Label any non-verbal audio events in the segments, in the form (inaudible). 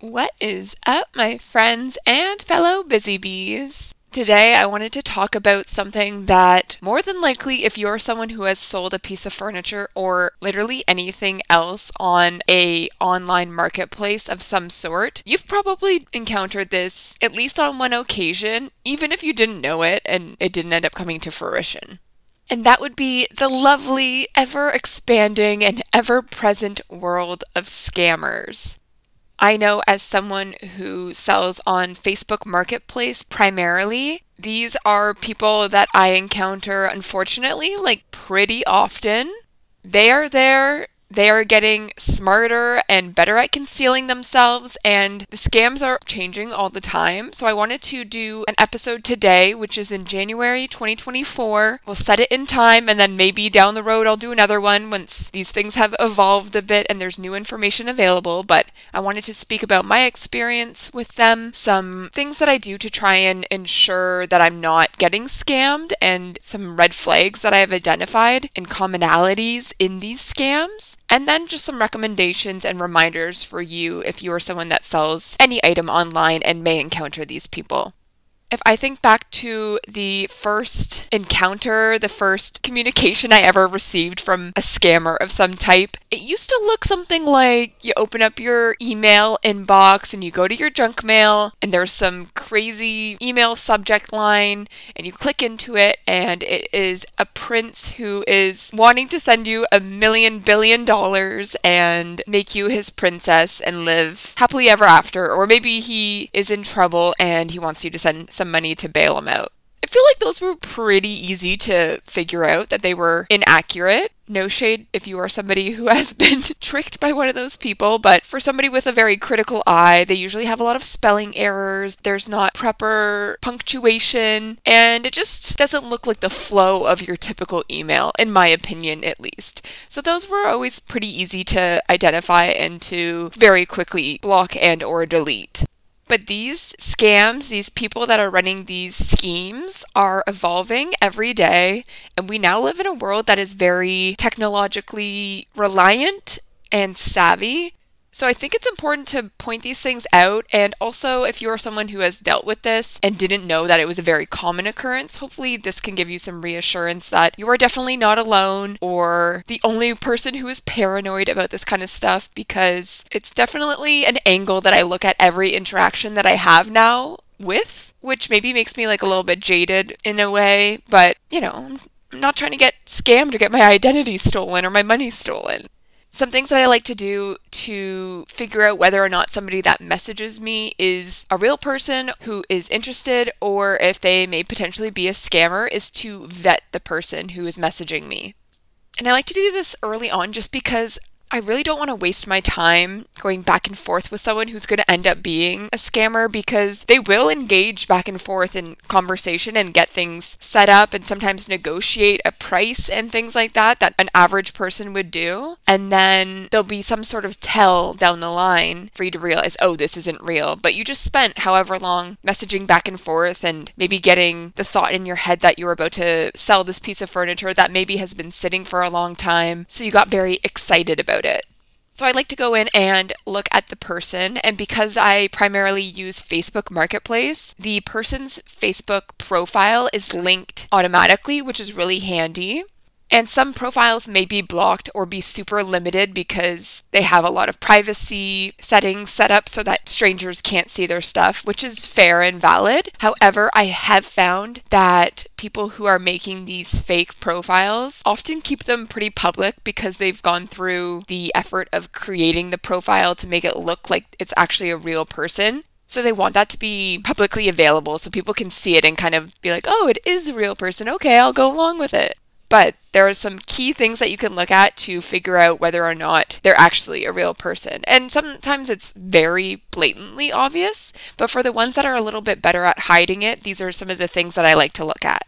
What is up, my friends and fellow busy bees? Today, I wanted to talk about something that more than likely, if you're someone who has sold a piece of furniture or literally anything else on a online marketplace of some sort, you've probably encountered this at least on one occasion, even if you didn't know it and it didn't end up coming to fruition. And that would be the lovely, ever expanding, and ever present world of scammers. I know as someone who sells on Facebook Marketplace primarily, these are people that I encounter, unfortunately, like pretty often. They are there they are getting smarter and better at concealing themselves, and the scams are changing all the time. So, I wanted to do an episode today, which is in January 2024. We'll set it in time, and then maybe down the road, I'll do another one once these things have evolved a bit and there's new information available. But I wanted to speak about my experience with them, some things that I do to try and ensure that I'm not getting scammed, and some red flags that I have identified and commonalities in these scams. And then just some recommendations and reminders for you if you are someone that sells any item online and may encounter these people. If I think back to the first encounter, the first communication I ever received from a scammer of some type, it used to look something like you open up your email inbox and you go to your junk mail, and there's some crazy email subject line, and you click into it, and it is a prince who is wanting to send you a million billion dollars and make you his princess and live happily ever after. Or maybe he is in trouble and he wants you to send some money to bail him out. I feel like those were pretty easy to figure out that they were inaccurate. No shade if you are somebody who (laughs) has been (laughs) tricked by one of those people, but for somebody with a very critical eye, they usually have a lot of spelling errors. There's not proper punctuation, and it just doesn't look like the flow of your typical email, in my opinion at least. So those were always pretty easy to identify and to very quickly block and or delete. But these scams, these people that are running these schemes are evolving every day. And we now live in a world that is very technologically reliant and savvy. So I think it's important to point these things out. And also, if you are someone who has dealt with this and didn't know that it was a very common occurrence, hopefully this can give you some reassurance that you are definitely not alone or the only person who is paranoid about this kind of stuff because it's definitely an angle that I look at every interaction that I have now with, which maybe makes me like a little bit jaded in a way, but you know, I'm not trying to get scammed or get my identity stolen or my money stolen. Some things that I like to do to figure out whether or not somebody that messages me is a real person who is interested or if they may potentially be a scammer is to vet the person who is messaging me. And I like to do this early on just because I really don't want to waste my time going back and forth with someone who's going to end up being a scammer because they will engage back and forth in conversation and get things set up and sometimes negotiate a price and things like that that an average person would do. And then there'll be some sort of tell down the line for you to realize, oh, this isn't real. But you just spent however long messaging back and forth and maybe getting the thought in your head that you're about to sell this piece of furniture that maybe has been sitting for a long time. So you got very excited about about it. So I like to go in and look at the person. And because I primarily use Facebook Marketplace, the person's Facebook profile is linked automatically, which is really handy. And some profiles may be blocked or be super limited because they have a lot of privacy settings set up so that strangers can't see their stuff, which is fair and valid. However, I have found that people who are making these fake profiles often keep them pretty public because they've gone through the effort of creating the profile to make it look like it's actually a real person. So they want that to be publicly available so people can see it and kind of be like, oh, it is a real person. Okay, I'll go along with it. But there are some key things that you can look at to figure out whether or not they're actually a real person. And sometimes it's very blatantly obvious, but for the ones that are a little bit better at hiding it, these are some of the things that I like to look at.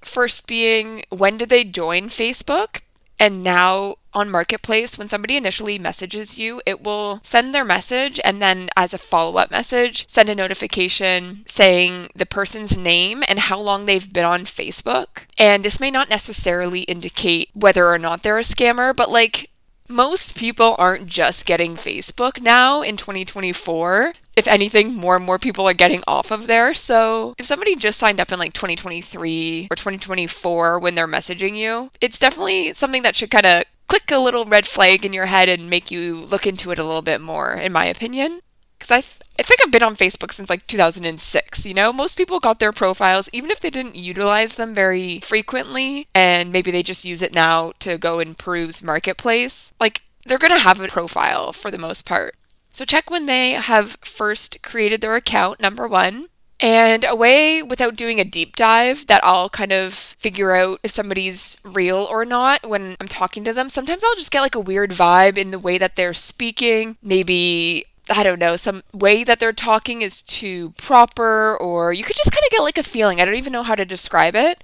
First being, when did they join Facebook? And now on Marketplace, when somebody initially messages you, it will send their message and then, as a follow up message, send a notification saying the person's name and how long they've been on Facebook. And this may not necessarily indicate whether or not they're a scammer, but like most people aren't just getting Facebook now in 2024. If anything, more and more people are getting off of there. So if somebody just signed up in like 2023 or 2024 when they're messaging you, it's definitely something that should kind of click a little red flag in your head and make you look into it a little bit more, in my opinion. Because I, th- I think I've been on Facebook since like 2006. You know, most people got their profiles, even if they didn't utilize them very frequently, and maybe they just use it now to go and peruse Marketplace. Like, they're going to have a profile for the most part. So check when they have first created their account, number one. And a way without doing a deep dive that I'll kind of figure out if somebody's real or not when I'm talking to them. Sometimes I'll just get like a weird vibe in the way that they're speaking. Maybe I don't know, some way that they're talking is too proper, or you could just kind of get like a feeling. I don't even know how to describe it,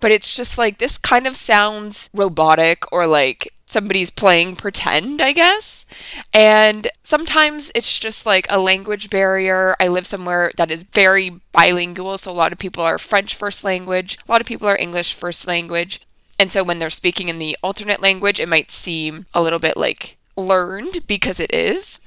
but it's just like this kind of sounds robotic or like somebody's playing pretend, I guess. And sometimes it's just like a language barrier. I live somewhere that is very bilingual, so a lot of people are French first language, a lot of people are English first language. And so when they're speaking in the alternate language, it might seem a little bit like learned because it is.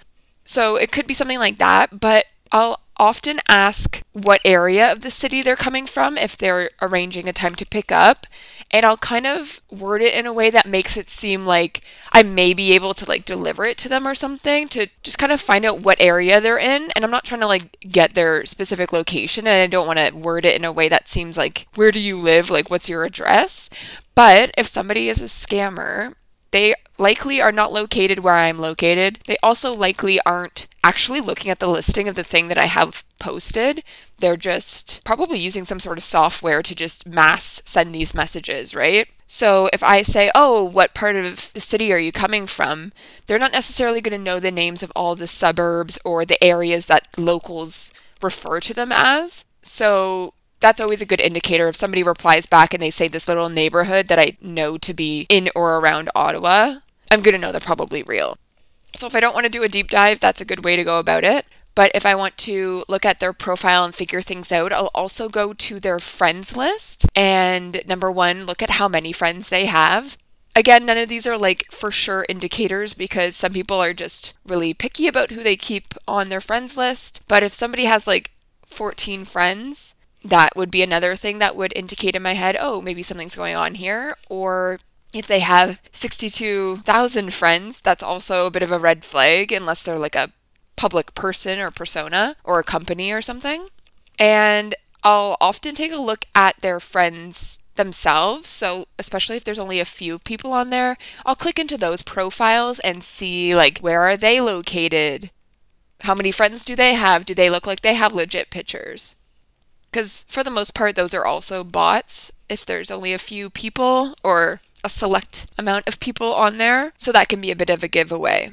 So it could be something like that, but I'll often ask what area of the city they're coming from if they're arranging a time to pick up. And I'll kind of word it in a way that makes it seem like I may be able to like deliver it to them or something to just kind of find out what area they're in. And I'm not trying to like get their specific location and I don't want to word it in a way that seems like, where do you live? Like, what's your address? But if somebody is a scammer they likely are not located where I'm located. They also likely aren't actually looking at the listing of the thing that I have posted. They're just probably using some sort of software to just mass send these messages, right? So if I say, oh, what part of the city are you coming from? They're not necessarily going to know the names of all the suburbs or the areas that locals refer to them as. So that's always a good indicator if somebody replies back and they say this little neighborhood that I know to be in or around Ottawa, I'm going to know they're probably real. So if I don't want to do a deep dive, that's a good way to go about it. But if I want to look at their profile and figure things out, I'll also go to their friends list. And number one, look at how many friends they have. Again, none of these are like for sure indicators because some people are just really picky about who they keep on their friends list. But if somebody has like 14 friends, that would be another thing that would indicate in my head, oh, maybe something's going on here. Or if they have 62,000 friends, that's also a bit of a red flag, unless they're like a public person or persona or a company or something. And I'll often take a look at their friends themselves. So, especially if there's only a few people on there, I'll click into those profiles and see like where are they located? How many friends do they have? Do they look like they have legit pictures? Because for the most part, those are also bots if there's only a few people or a select amount of people on there. So that can be a bit of a giveaway.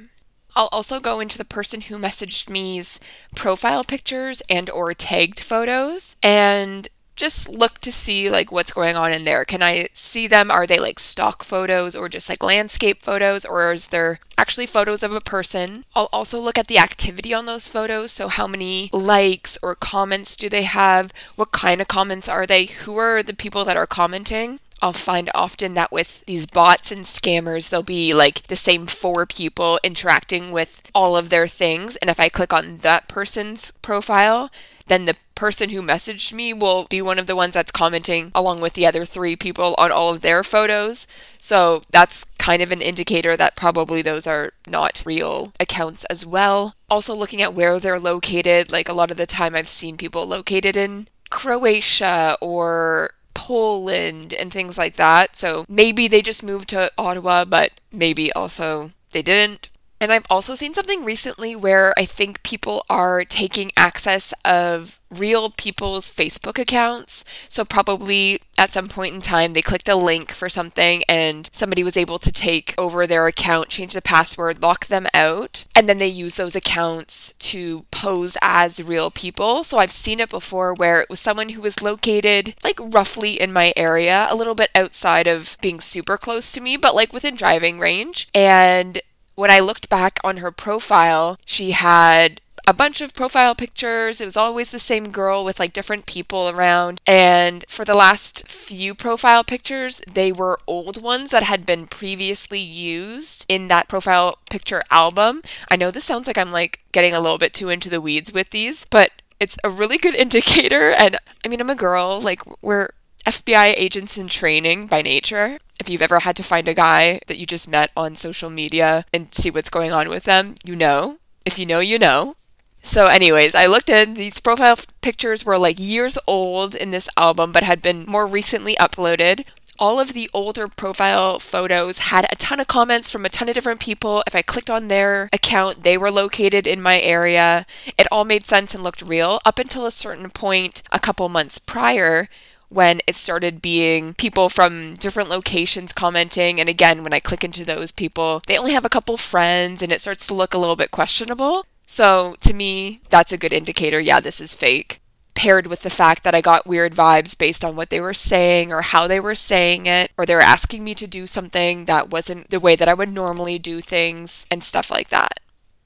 I'll also go into the person who messaged me's profile pictures and or tagged photos and just look to see like what's going on in there. Can I see them? Are they like stock photos or just like landscape photos or is there actually photos of a person? I'll also look at the activity on those photos. So how many likes or comments do they have? What kind of comments are they? Who are the people that are commenting? I'll find often that with these bots and scammers, there'll be like the same four people interacting with all of their things. And if I click on that person's profile, then the person who messaged me will be one of the ones that's commenting along with the other three people on all of their photos. So that's kind of an indicator that probably those are not real accounts as well. Also, looking at where they're located, like a lot of the time I've seen people located in Croatia or Poland and things like that. So maybe they just moved to Ottawa, but maybe also they didn't. And I've also seen something recently where I think people are taking access of real people's Facebook accounts. So, probably at some point in time, they clicked a link for something and somebody was able to take over their account, change the password, lock them out, and then they use those accounts to pose as real people. So, I've seen it before where it was someone who was located like roughly in my area, a little bit outside of being super close to me, but like within driving range. And when I looked back on her profile, she had a bunch of profile pictures. It was always the same girl with like different people around. And for the last few profile pictures, they were old ones that had been previously used in that profile picture album. I know this sounds like I'm like getting a little bit too into the weeds with these, but it's a really good (laughs) indicator. And I mean, I'm a girl, like, we're FBI agents in training by nature. If you've ever had to find a guy that you just met on social media and see what's going on with them, you know. If you know, you know. So, anyways, I looked at these profile pictures were like years old in this album, but had been more recently uploaded. All of the older profile photos had a ton of comments from a ton of different people. If I clicked on their account, they were located in my area. It all made sense and looked real up until a certain point a couple months prior when it started being people from different locations commenting. And again, when I click into those people, they only have a couple friends and it starts to look a little bit questionable. So to me, that's a good indicator. Yeah, this is fake. Paired with the fact that I got weird vibes based on what they were saying or how they were saying it, or they were asking me to do something that wasn't the way that I would normally do things and stuff like that.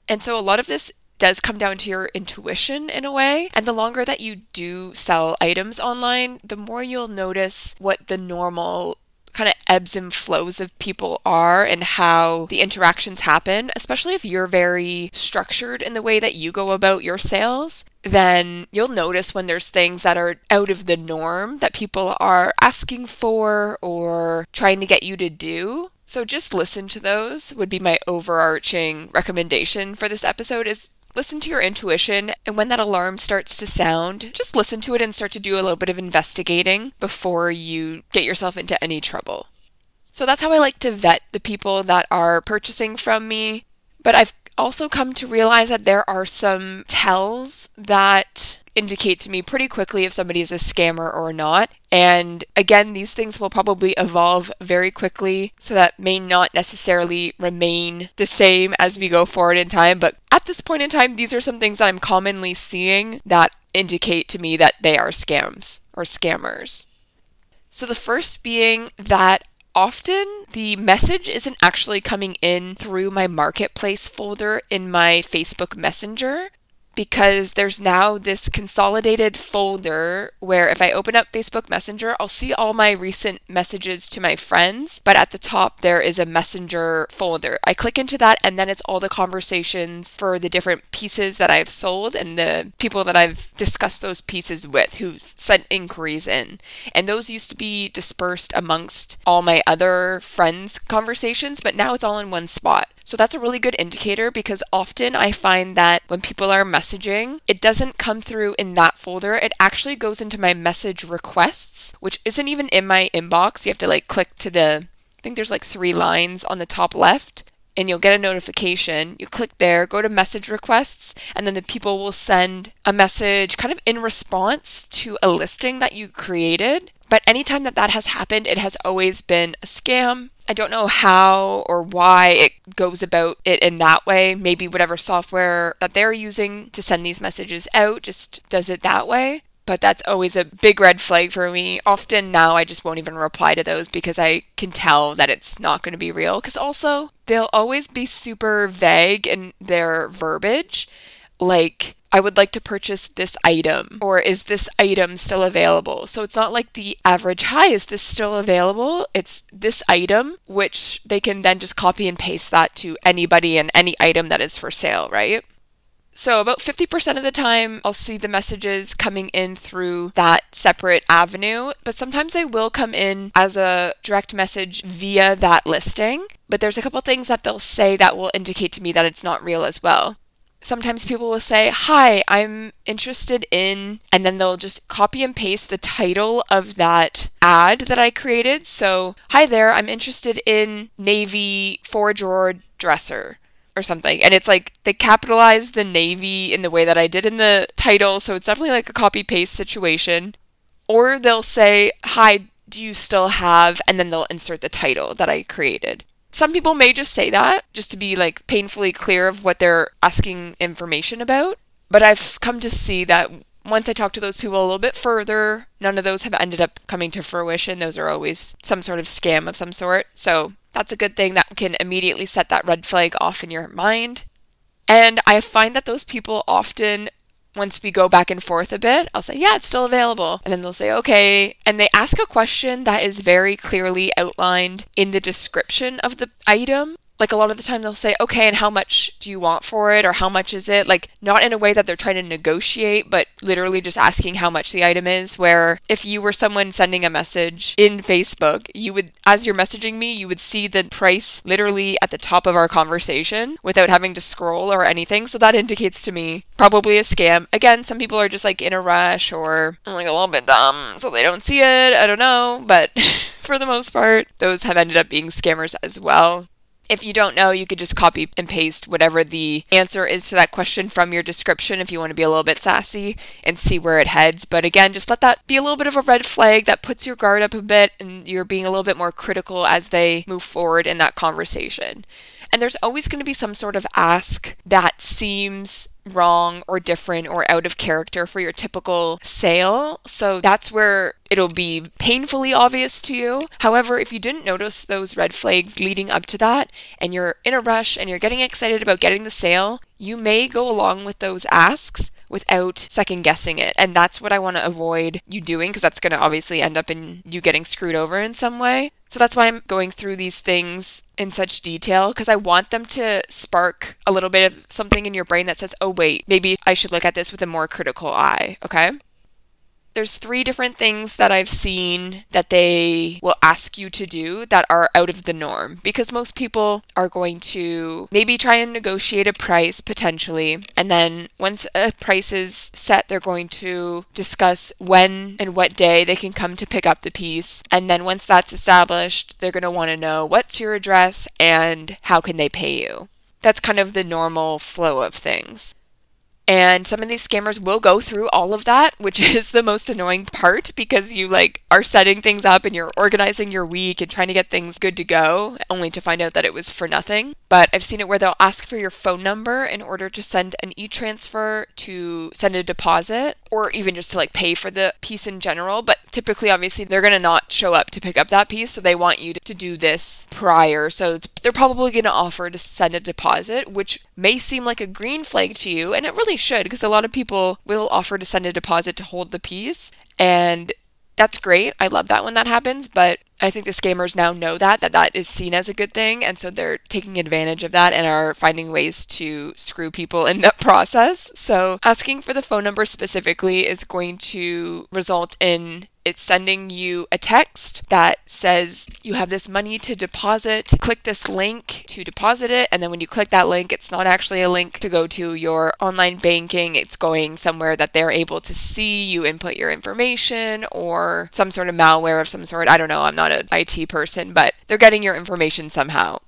And so a lot of this does come down to your intuition in a way. And the longer that you do sell items online, the more you'll notice what the normal kind of ebbs and flows of people are and how the interactions happen, especially if you're very structured in the way that you go about your sales, then you'll notice when there's things that are out of the norm that people are asking for or trying to get you to do. So just listen to those would be my overarching recommendation for this episode is listen to your intuition, and when that alarm starts to sound, just listen to it and start to do a little bit of investigating before you get yourself into any trouble. So that's how I like to vet the people that are purchasing from me. But I've also come to realize that there are some tells that indicate to me pretty quickly if somebody is a scammer or not. And again, these things will probably evolve very quickly, so that may not necessarily remain the same as we go forward in time. But at this point in time, these are some things that I'm commonly seeing that indicate to me that they are scams or scammers. So the first being that often the message isn't actually coming in through my marketplace folder in my Facebook Messenger because there's now this consolidated folder where if I open up Facebook Messenger, I'll see all my recent messages to my friends, but at the top there is a Messenger folder. I click into that and then it's all the conversations for the different pieces that I've sold and the people that I've discussed those pieces with who sent inquiries in. And those used to be dispersed amongst all my other friends' conversations, but now it's all in one spot. So that's a really good indicator because often I find that when people are messaging, it doesn't come through in that folder. It actually goes into my message requests, which isn't even in my inbox. You have to like click to the, I think there's like three lines on the top left and you'll get a notification. You click there, go to message requests, and then the people will send a message kind of in response to a listing that you created. But anytime that that has happened, it has always been a scam. I don't know how or why it goes about it in that way. Maybe whatever software that they're using to send these messages out just does it that way. But that's always a big red flag for me. Often now I just won't even reply to those because I can tell that it's not going to be real. Because also, they'll always be super vague in their verbiage. Like, I would like to purchase this item, or is this item still available? So it's not like the average, hi, is this still available? It's this item, which they can then just copy and paste that to anybody and any item that is for sale, right? So, about 50% of the time, I'll see the messages coming in through that separate avenue, but sometimes they will come in as a direct message via that listing. But there's a couple things that they'll say that will indicate to me that it's not real as well sometimes people will say, Hi, I'm interested in, and then they'll just copy and paste the title of that ad that I created. So, hi there, I'm interested in navy four drawer dresser or something. And it's like they capitalize the navy in the way that I did in the title. So, it's definitely like a copy paste situation. Or they'll say, Hi, do you still have, and then they'll insert the title that I created. Some people may just say that just to be like painfully clear of what they're asking information about. But I've come to see that once I talk to those people a little bit further, none of those have ended up coming to fruition. Those are always some sort of scam of some sort. So that's a good thing that can immediately set that red flag off in your mind. And I find that those people often once we go back and forth a bit, I'll say, yeah, it's still available. And then they'll say, okay. And they ask a question that is very clearly outlined in the description of the item like a lot of the time they'll say, okay, and how much do you want for it? Or how much is it? Like, not in a way that they're trying to negotiate, but literally just asking how much the item is. Where if you were someone sending a message in Facebook, you would, as you're messaging me, you would see the price literally at the top of our conversation without having to scroll or anything. So that indicates to me probably a scam. Again, some people are just like in a rush or like a little bit dumb, so they don't see it. I don't know. But (laughs) for the most part, those have ended up being scammers as well. If you don't know, you could just copy and paste whatever the answer is to that question from your description if you want to be a little bit sassy and see where it heads. But again, just let that be a little bit of a red flag that puts your guard up a bit and you're being a little bit more critical as they move forward in that conversation. And there's always going to be some sort of ask that seems wrong or different or out of character for your typical sale. So that's where it'll be painfully obvious to you. However, if you didn't notice those red flags leading up to that and you're in a rush and you're getting excited about getting the sale, you may go along with those asks without second guessing it. And that's what I want to avoid you doing because that's going to obviously end up in you getting screwed over in some way. So that's why I'm going through these things in such detail because I want them to spark a little bit of something in your brain that says, oh, wait, maybe I should look at this with a more critical eye. Okay there's three different things that I've seen that they will ask you to do that are out of the norm. Because most people are going to maybe try and negotiate a price potentially. And then once a price is set they're going to discuss when and what day they can come to pick up the piece. And then once that's established they're going to want to know what's your address and how can they pay you? That's kind of the normal flow of things. And some of these scammers will go through all of that, which (laughs) is the most annoying part because you like are setting things up and you're organizing your week and trying to get things good to go, only to find out that it was for nothing. But I've seen it where they'll ask for your phone number in order to send an e-transfer to send a deposit or even just to like pay for the piece in general. But typically, obviously, they're going to not show up to pick up that piece, so they want you to do this prior. So they're probably going to offer to send a deposit, which may seem like a green flag to you, and it really should because a lot of people will offer to send a deposit to hold the piece. And that's great. I love that when that happens, but I think the scammers now know that that that is seen as a good thing and so they're taking advantage of that and are finding ways to screw people in that (laughs) process. So asking for the phone number specifically is going to result in it's sending you a text that says you have this money to deposit. Click this link to deposit it. And then when you click that link, it's not actually a link to go to your online banking. It's going somewhere that they're able to see you input your information or some sort of malware of some sort. I don't know. I'm not an IT person, but they're getting your information somehow.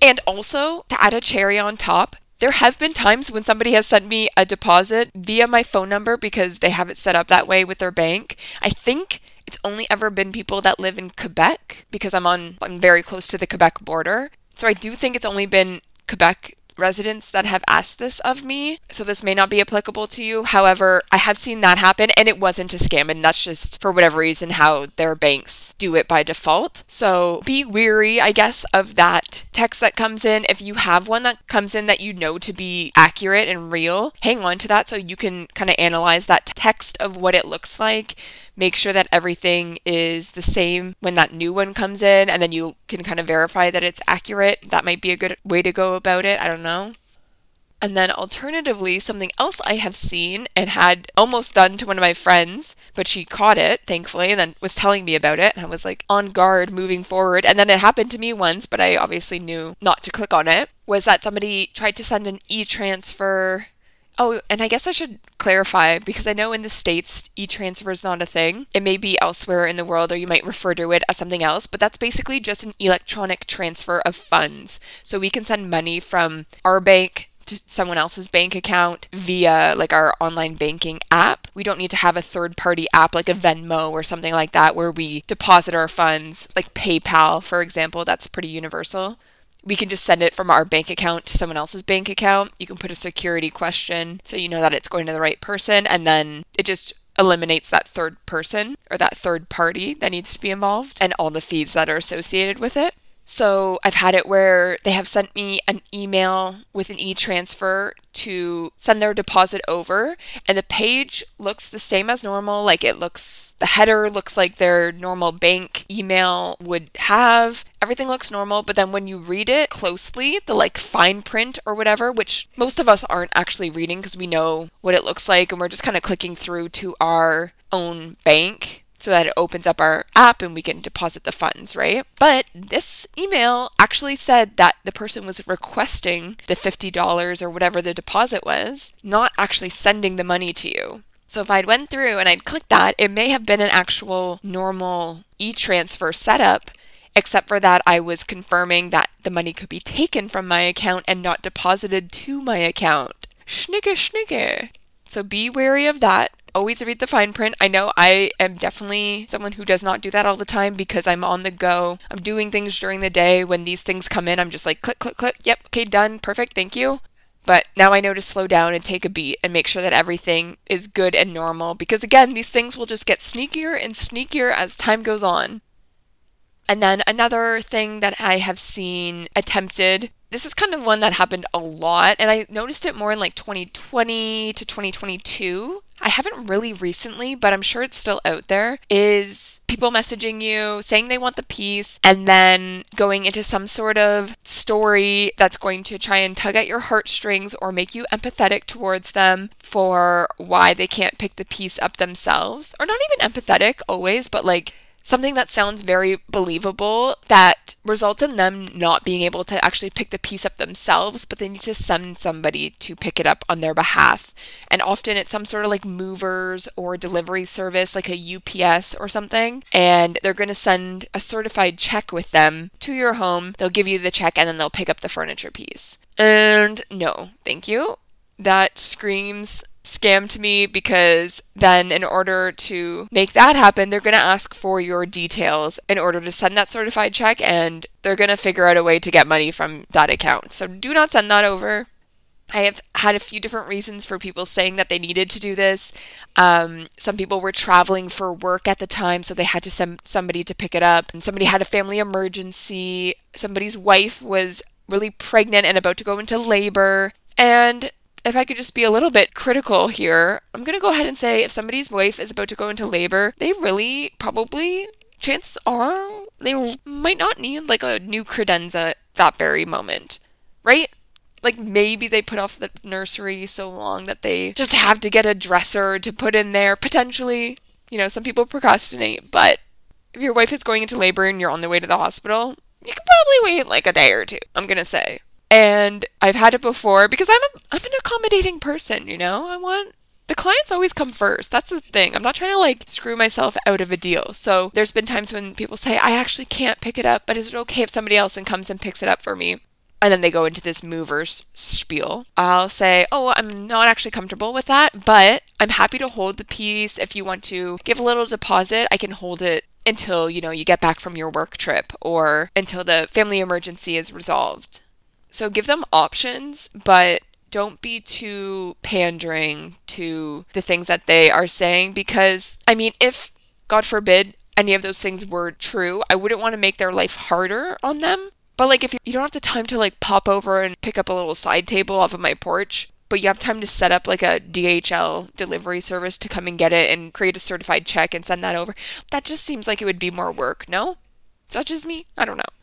And also, to add a cherry on top, there have been times when somebody has sent me a deposit via my phone number because they have it set up that way with their bank. I think it's only ever been people that live in Quebec because I'm on I'm very close to the Quebec border. So I do think it's only been Quebec residents that have asked this of me, so this may not be applicable to you. However, I have seen that happen and it wasn't a scam, and that's just for whatever reason how their banks do it by default. So be weary, I guess, of that text that comes in. If you have one that comes in that you know to be accurate and real, hang on to that so you can kind of analyze that text of what it looks like make sure that everything is the same when that new one comes in, and then you can kind of verify that it's accurate. That might be a good way to go about it. I don't know. And then alternatively, something else I have seen and had almost done to one of my friends, but she caught it, thankfully, and then was telling me about it. And I was like on guard moving forward. And then it happened to me once, but I obviously knew not to click on it. Was that somebody tried to send an e transfer Oh, and I guess I should clarify because I know in the States, e transfer is not a thing. It may be elsewhere in the world, or you might refer to it as something else, but that's basically just an electronic transfer of funds. So we can send money from our bank to someone else's bank account via like our online banking app. We don't need to have a third party app like a Venmo or something like that where we deposit our funds, like PayPal, for example. That's pretty universal we can just send it from our bank account to someone else's bank account. You can put a security question so you know that it's going to the right person, and then it just eliminates that third person or that third party that needs to be involved and all the fees that are associated with it. So I've had it where they have sent me an email with an e transfer to send their deposit over, and the page looks the same as normal. Like it looks, the header looks like their normal bank email would have. Everything looks normal, but then when you read it closely, the like fine print or whatever, which most of us aren't actually reading because we know what it looks like and we're just kind of clicking through to our own bank so that it opens up our app and we can deposit the funds, right? But this email actually said that the person was requesting the $50 or whatever the deposit was, not actually sending the money to you. So if I'd went through and I'd clicked that, it may have been an actual normal e-transfer setup, except for that I was confirming that the money could be taken from my account and not deposited to my account. Schnicke schnicke. So be wary of that always read the fine print. I know I am definitely someone who does not do that all the time because I'm on the go. I'm doing things during the day. When these things come in, I'm just like, click, click, click. Yep, okay, done. Perfect. Thank you. But now I know to slow down and take a beat and make sure that everything is good and normal because, again, these things will just get sneakier and sneakier as time goes on. And then another thing that I have seen attempted this is kind of one that happened a lot, and I noticed it more in like 2020 to 2022. I haven't really recently, but I'm sure it's still out there. Is people messaging you saying they want the piece and then going into some sort of story that's going to try and tug at your heartstrings or make you empathetic towards them for why they can't pick the piece up themselves. Or not even empathetic always, but like something that sounds very believable that results in them not being able to actually pick the piece up themselves, but they need to send somebody to pick it up on their behalf. And often it's some sort of like movers or delivery service, like a UPS or something. And they're going to send a certified check with them to your home. They'll give you the check and then they'll pick up the furniture piece. And no, thank you. That screams scam to me because then in order to make that happen, they're going to ask for your details in order to send that certified check and they're going to figure out a way to get money from that account. So do not send that over. I have had a few different reasons for people saying that they needed to do this. Um, some people were traveling for work at the time, so they had to send somebody to pick it up. And somebody had a family emergency. Somebody's wife was really pregnant and about to go into labor. And if I could just be a little bit critical here, I'm going to go ahead and say if somebody's wife is about to go into labor, they really probably, chances are, they might not need like a new credenza that very moment, right? Like maybe they put off the nursery so long that they just have to get a dresser to put in there, potentially. You know, some people procrastinate, but if your wife is going into labor and you're on the way to the hospital, you could probably wait like a day or two, I'm going to say. And I've had it before because I'm a, I'm an accommodating person, you know? I want the clients always come first. That's the thing. I'm not trying to like screw myself out of a deal. So there's been times when people say, I actually can't pick it up, but is it okay if somebody else and comes and picks it up for me? And then they go into this movers spiel. I'll say, Oh, I'm not actually comfortable with that, but I'm happy to hold the piece. If you want to give a little deposit, I can hold it until, you know, you get back from your work trip or until the family emergency is resolved. So give them options, but don't be too pandering to the things that they are saying because, I mean, if, God forbid, any of those things were true, I wouldn't want to make their life harder on them. But like if you don't have the time to like pop over and pick up a little side table off of my porch, but you have time to set up like a DHL delivery service to come and get it and create a certified check and send that over, that just seems like it would be more work, no? Is that just me? I don't know.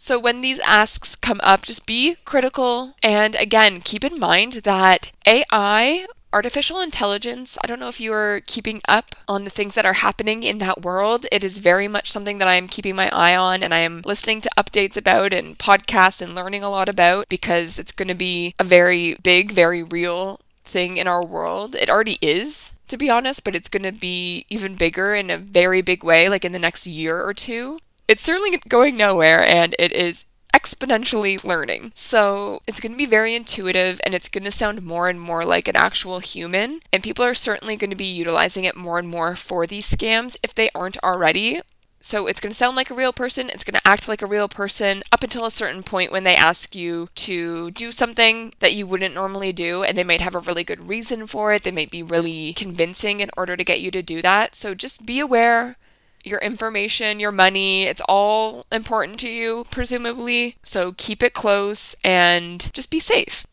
So when these asks come up, just be critical. And again, keep in mind that AI, artificial intelligence, I don't know if you are keeping up on the things that are happening in that world. It is very much something that I am keeping my eye on and I am listening to updates about and podcasts and learning a lot about because it's going to be a very big, very real thing in our world. It already is, to be honest, but it's going to be even bigger in a very big way, like in the next year or two it's certainly going nowhere and it is exponentially learning. So it's going to be very intuitive and it's going to sound more and more like an actual human. And people are certainly going to be utilizing it more and more for these scams if they aren't already. So it's going to sound like a real person, it's going to act like a real person up until a certain point when they ask you to do something that you wouldn't normally do, and they might have a really good reason for it. They might be really convincing in order to get you to do that. So just be aware your information, your money, it's all important to you, presumably. So keep it close and just be safe.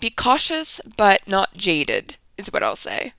Be cautious, but not jaded, is what I'll say.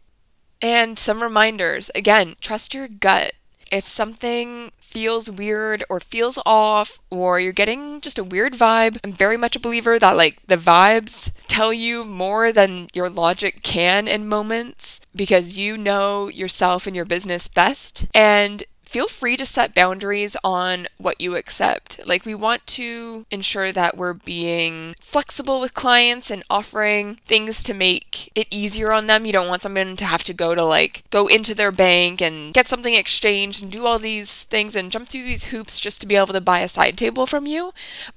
And some reminders again, trust your gut. If something feels weird or feels off or you're getting just a weird vibe, I'm very much a believer that like the vibes tell you more than your logic can in moments because you know yourself and your business best. And feel free to set boundaries on what you accept. Like, we want to ensure that we're being flexible with clients and offering things to make it easier on them. You don't want someone to have to go to like go into their bank and get something exchanged and do all these things and jump through these hoops just to be able to buy a side table from you.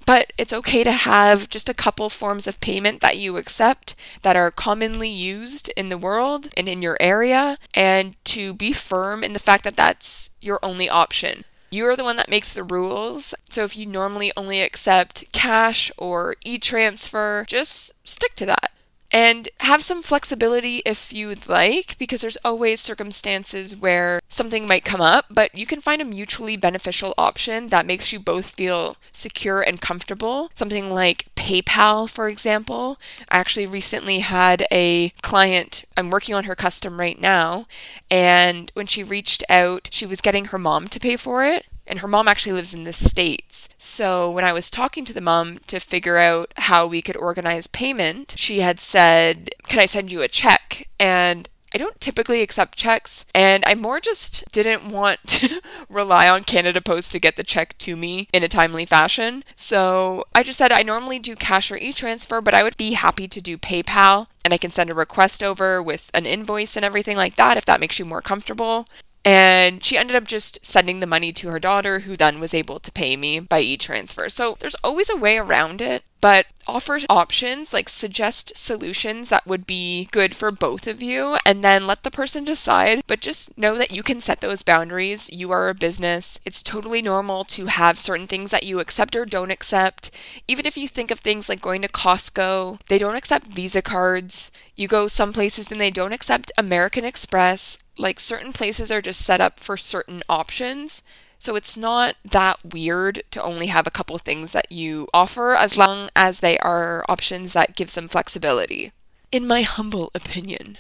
But it's okay to have just a couple forms of payment that you accept that are commonly used in the world and in your area and to be firm in the fact that that's your only option. You're the one that makes the rules. So if you normally only accept cash or e transfer, just stick to that and have some flexibility if you'd like, because there's always circumstances where something might come up, but you can find a mutually beneficial option that makes you both feel secure and comfortable. Something like PayPal, for example. I actually recently had a client, I'm working on her custom right now, and when she reached out, she was getting her mom to pay for it and her mom actually lives in the States. So when I was talking to the mom to figure out how we could organize payment, she had said, Can I send you a check? And I don't typically accept checks, and I more just didn't want (laughs) to rely on Canada Post to get the check to me in a timely fashion. So I just said I normally do cash or e transfer, but I would be happy to do PayPal, and I can send a request over with an invoice and everything like that if that makes you more comfortable. And she ended up just sending the money to her daughter, who then was able to pay me by e transfer. So there's always a way around it, but offer options, like suggest solutions that would be good for both of you, and then let the person decide. But just know that you can set those boundaries. You are a business. It's totally normal to have certain things that you accept or don't accept. Even if you think of things like going to Costco, they don't accept Visa cards. You go some places and they don't accept American Express like certain places are just set up for certain options. So it's not that weird to only have a couple things that you offer as long as they are options that give some flexibility, in my humble opinion.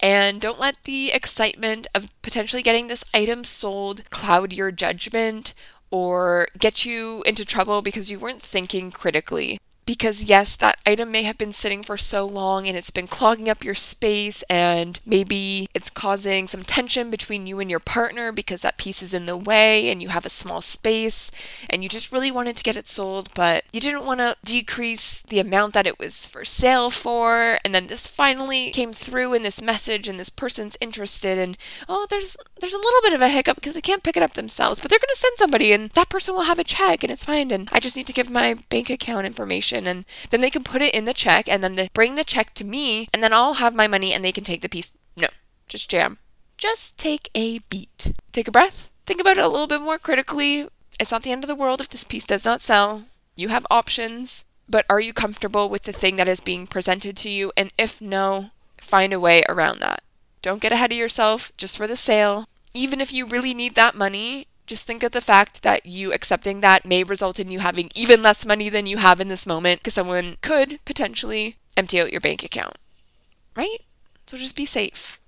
And don't let the excitement of potentially getting this item sold cloud your judgment or get you into trouble because you weren't thinking critically because yes, that item may have been sitting for so long and it's been clogging up your space, and maybe it's causing some tension between you and your partner because that piece is in the way and you have a small space and you just really wanted to get it sold, but you didn't want to decrease the amount that it was for sale for. And then this finally came through in this message, and this person's interested, and oh, there's there's a little bit of a hiccup because they can't pick it up themselves, but they're to send somebody, and that person will have a check, and it's fine. And I just need to give my bank account information and then they can put it in the check and then they bring the check to me and then I'll have my money and they can take the piece. No, just jam. Just take a beat. Take a breath. Think about it a little bit more critically. It's not the end of the world if this piece does not sell. You have options, but are you comfortable with the thing that is being presented to you? And if no, find a way around that. Don't get ahead of yourself just for the sale. Even if you really need that money, just think of the fact that you accepting that may result in you having even less money than you have in this moment because someone could potentially empty out your bank account. Right? So just be safe.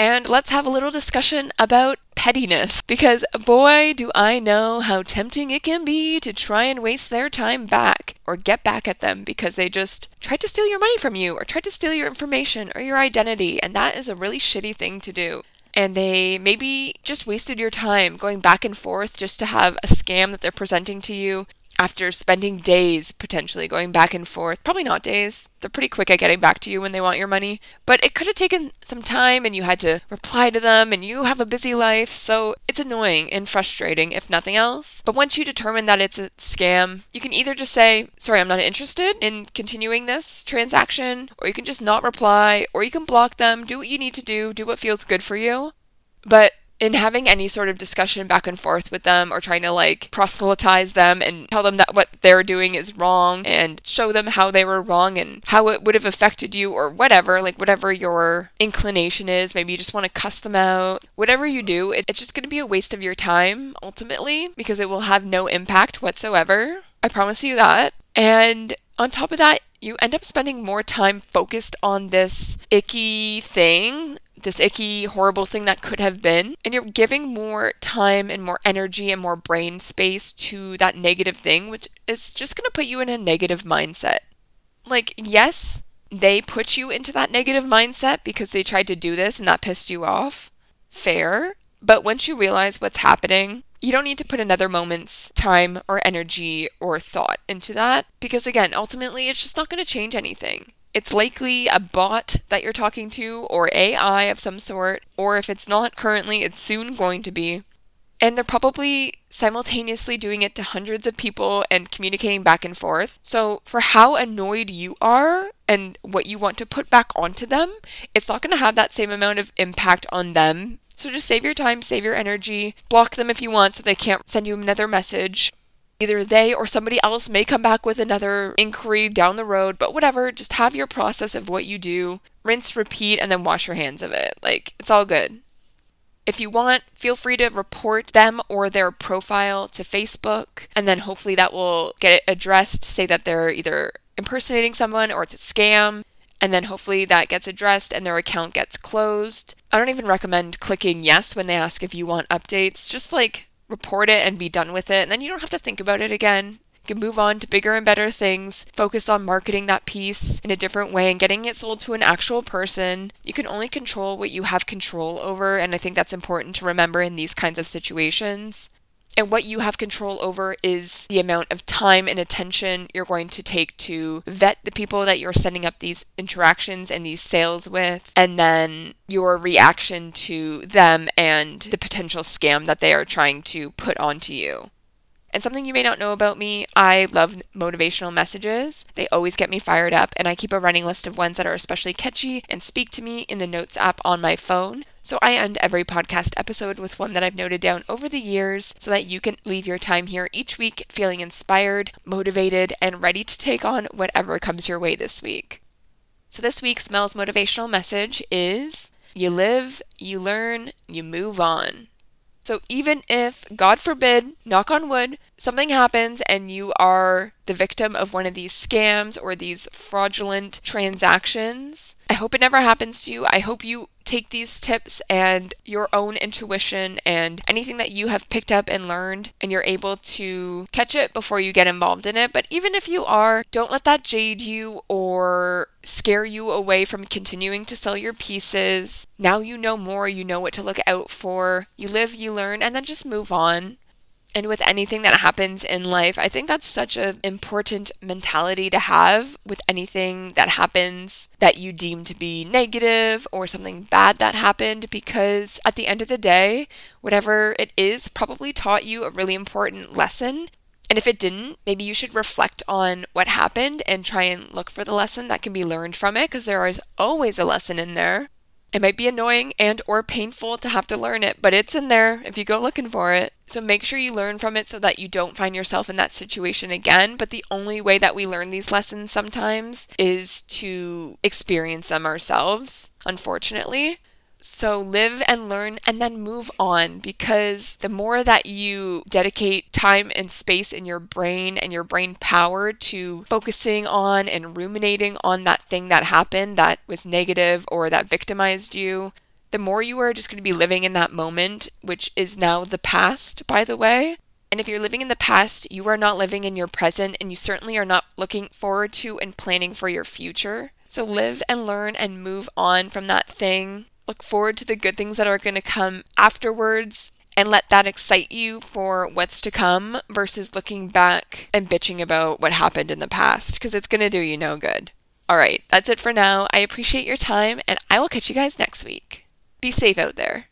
And let's have a little discussion about pettiness because boy, do I know how tempting it can be to try and waste their time back or get back at them because they just tried to steal your money from you or tried to steal your information or your identity. And that is a really shitty thing to do and they maybe just wasted your time going back and forth just to have a scam that they're presenting to you after spending days potentially going back and forth. Probably not days. They're pretty quick at getting back to you when they want your money. But it could have taken some time and you had to reply to them and you have a busy life. So it's annoying and frustrating if nothing else. But once you determine that it's a scam, you can either just say, sorry, I'm not interested in continuing this transaction, or you can just not reply, or you can block them, do what you need to do, do what feels good for you. But in having any sort of discussion back and forth with them or trying to like proselytize them and tell them that what they're doing is wrong and show them how they were wrong and how it would have affected you or whatever, like whatever your inclination is. Maybe you just want to cuss them out. Whatever you do, it's just going to be a waste of your time ultimately because it will have no impact whatsoever. I promise you that. And on top of that, you end up spending more time focused on this icky thing this icky, horrible thing that could have been. And you're giving more time and more energy and more brain space to that negative thing, which is just going to put you in a negative mindset. Like, yes, they put you into that negative mindset because they tried to do this and that pissed you off. Fair. But once you realize what's happening, you don't need to put another moment's time or energy or thought into that because, again, ultimately, it's just not going to change anything it's likely a bot that you're talking to or AI of some sort, or if it's not currently, it's soon going to be. And they're probably simultaneously doing it to hundreds of people and communicating back and forth. So, for how annoyed you are and what you want to put back onto them, it's not going to have that same amount of impact on them. So, just save your time, save your energy, block them if you want so they can't send you another message. Either they or somebody else may come back with another inquiry down the road, but whatever, just have your process of what you do, rinse, repeat, and then wash your hands of it. Like, it's all good. If you want, feel free to report them or their profile to Facebook, and then hopefully that will get it addressed. Say that they're either impersonating someone or it's a scam, and then hopefully that gets addressed and their account gets closed. I don't even recommend clicking yes when they ask if you want updates. Just like report it and be done with it, and then you don't have to think about it again. You can move on to bigger and better things, focus on marketing that piece in a different way and getting it sold to an actual person. You can only control what you have control over, and I think that's important to remember in these kinds of situations. And what you have control over is the amount of time and attention you're going to take to vet the people that you're setting up these interactions and these sales with, and then your reaction to them and the potential scam that they are trying to put onto you. And something you may not know about me, I love motivational messages. They always get me fired up, and I keep a running list of ones that are especially catchy and speak to me in the Notes app on my phone. So I end every podcast episode with one that I've noted down over the years so that you can leave your time here each week feeling inspired, motivated, and ready to take on whatever comes your way this week. So this week's Mel's motivational message is you live, you learn, you move on. So even if, God forbid, knock on wood, something happens and you are the victim of one of these scams or these fraudulent transactions, I hope it never happens to you. I hope you take these tips and your own intuition and anything that you have picked up and learned, and you're able to catch it before you get involved in it. But even if you are, don't let that jade you or scare you away from continuing to sell your pieces. Now you know more, you know what to look out for. You live, you learn, and then just move on and with anything that happens in life, I think that's such an important mentality to have with anything that happens that you deem to be negative or something bad that happened, because at the end of the day, whatever it is probably taught you a really important lesson. And if it didn't, maybe you should reflect on what happened and try and look for the lesson that can be learned from it, because there is always a lesson in there. It might be annoying and or painful to have to learn it, but it's in there if you go looking for it. So make sure you learn from it so that you don't find yourself in that situation again. But the only way that we learn these lessons sometimes is to experience them ourselves, unfortunately. So live and learn and then move on because the more that you dedicate time and space in your brain and your brain power to focusing on and ruminating on that thing that happened that was negative or that victimized you, the more you are just going to be living in that moment, which is now the past, by the way. And if you're living in the past, you are not living in your present, and you certainly are not looking forward to and planning for your future. So live and learn and move on from that thing Look forward to the good things that are going to come afterwards and let that excite you for what's to come versus looking back and bitching about what happened in the past because it's going to do you no good. All right, that's it for now. I appreciate your time and I will catch you guys next week. Be safe out there.